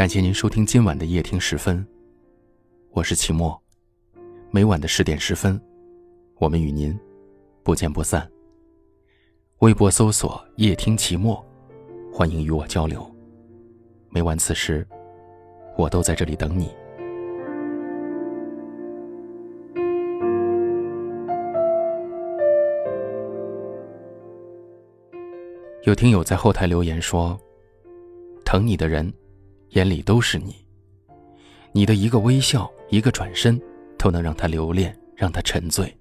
感谢您收听今晚的夜听十分，我是齐墨。每晚的十点十分，我们与您不见不散。微博搜索“夜听齐墨”，欢迎与我交流。每晚此时，我都在这里等你。有听友在后台留言说：“疼你的人，眼里都是你。你的一个微笑，一个转身，都能让他留恋，让他沉醉。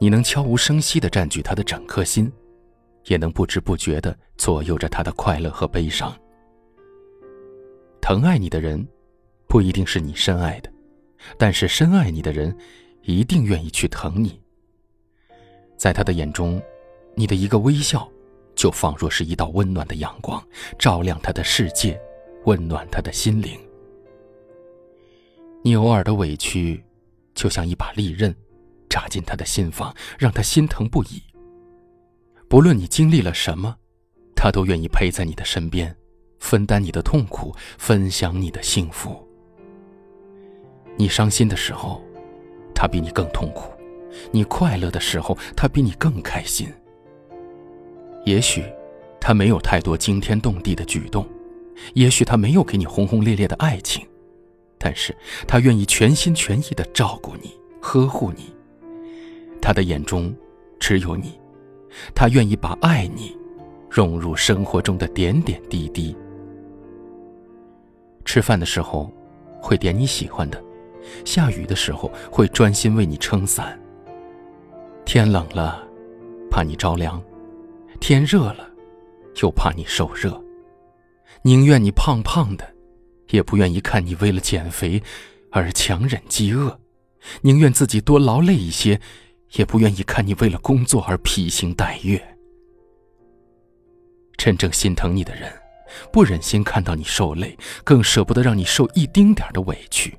你能悄无声息的占据他的整颗心，也能不知不觉的左右着他的快乐和悲伤。疼爱你的人，不一定是你深爱的，但是深爱你的人，一定愿意去疼你。在他的眼中，你的一个微笑。”就仿若是一道温暖的阳光，照亮他的世界，温暖他的心灵。你偶尔的委屈，就像一把利刃，扎进他的心房，让他心疼不已。不论你经历了什么，他都愿意陪在你的身边，分担你的痛苦，分享你的幸福。你伤心的时候，他比你更痛苦；你快乐的时候，他比你更开心。也许，他没有太多惊天动地的举动，也许他没有给你轰轰烈烈的爱情，但是他愿意全心全意的照顾你、呵护你。他的眼中只有你，他愿意把爱你融入生活中的点点滴滴。吃饭的时候会点你喜欢的，下雨的时候会专心为你撑伞。天冷了，怕你着凉。天热了，又怕你受热，宁愿你胖胖的，也不愿意看你为了减肥而强忍饥饿；宁愿自己多劳累一些，也不愿意看你为了工作而披星戴月。真正心疼你的人，不忍心看到你受累，更舍不得让你受一丁点的委屈。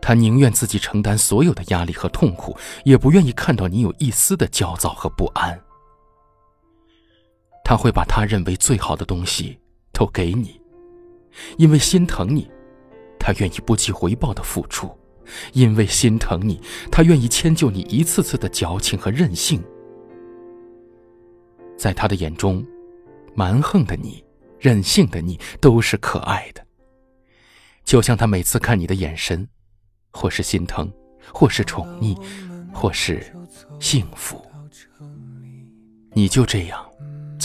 他宁愿自己承担所有的压力和痛苦，也不愿意看到你有一丝的焦躁和不安。他会把他认为最好的东西都给你，因为心疼你，他愿意不计回报的付出；因为心疼你，他愿意迁就你一次次的矫情和任性。在他的眼中，蛮横的你、任性的你都是可爱的。就像他每次看你的眼神，或是心疼，或是宠溺，或是幸福，你就这样。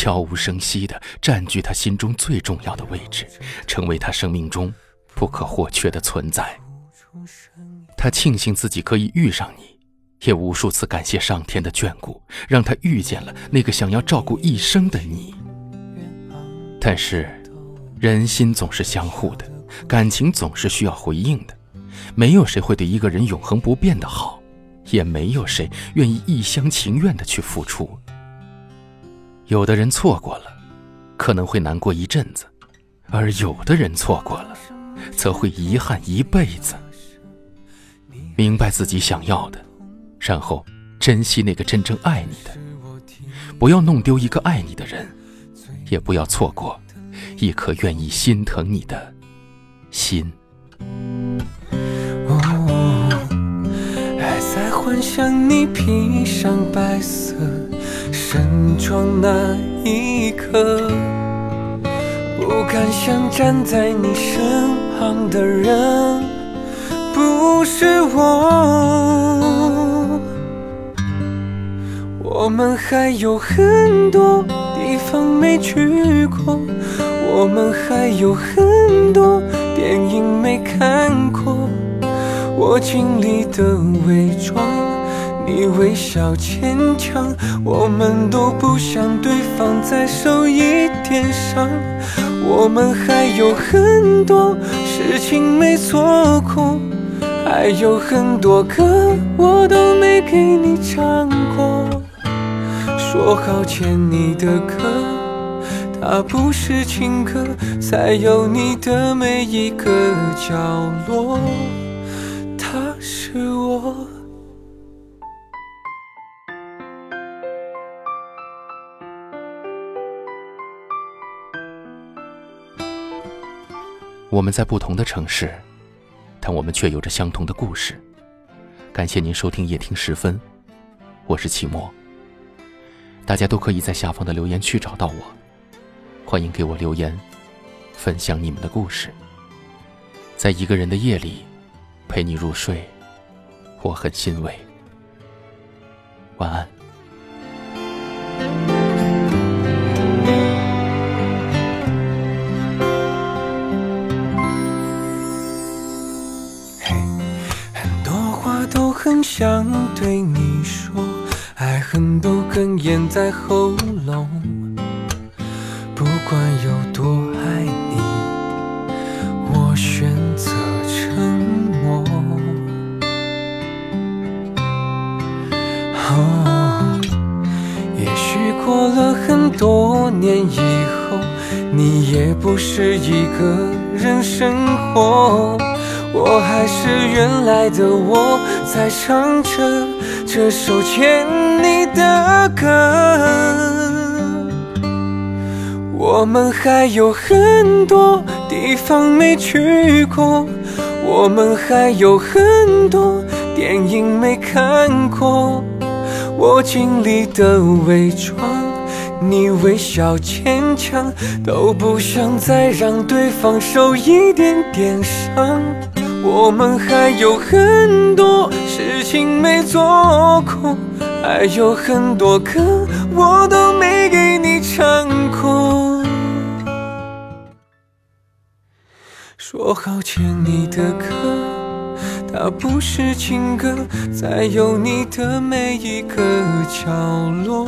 悄无声息地占据他心中最重要的位置，成为他生命中不可或缺的存在。他庆幸自己可以遇上你，也无数次感谢上天的眷顾，让他遇见了那个想要照顾一生的你。但是，人心总是相互的，感情总是需要回应的，没有谁会对一个人永恒不变的好，也没有谁愿意一厢情愿地去付出。有的人错过了，可能会难过一阵子；而有的人错过了，则会遗憾一辈子。明白自己想要的，然后珍惜那个真正爱你的，不要弄丢一个爱你的人，也不要错过一颗愿意心疼你的心。还在幻想你披上白色。盛装那一刻，不敢想站在你身旁的人不是我。我们还有很多地方没去过，我们还有很多电影没看过，我尽力的伪装。你微笑坚强，我们都不想对方再受一点伤。我们还有很多事情没做过，还有很多歌我都没给你唱过。说好欠你的歌，它不是情歌，在有你的每一个角落，我们在不同的城市，但我们却有着相同的故事。感谢您收听夜听时分，我是齐墨。大家都可以在下方的留言区找到我，欢迎给我留言，分享你们的故事。在一个人的夜里，陪你入睡，我很欣慰。晚安。想对你说，爱恨都哽咽在喉咙。不管有多爱你，我选择沉默。哦，也许过了很多年以后，你也不是一个人生活。我还是原来的我，在唱着这首牵你的歌。我们还有很多地方没去过，我们还有很多电影没看过。我尽力的伪装，你微笑坚强，都不想再让对方受一点点伤。我们还有很多事情没做过，还有很多歌我都没给你唱过。说好牵你的歌，它不是情歌，在有你的每一个角落，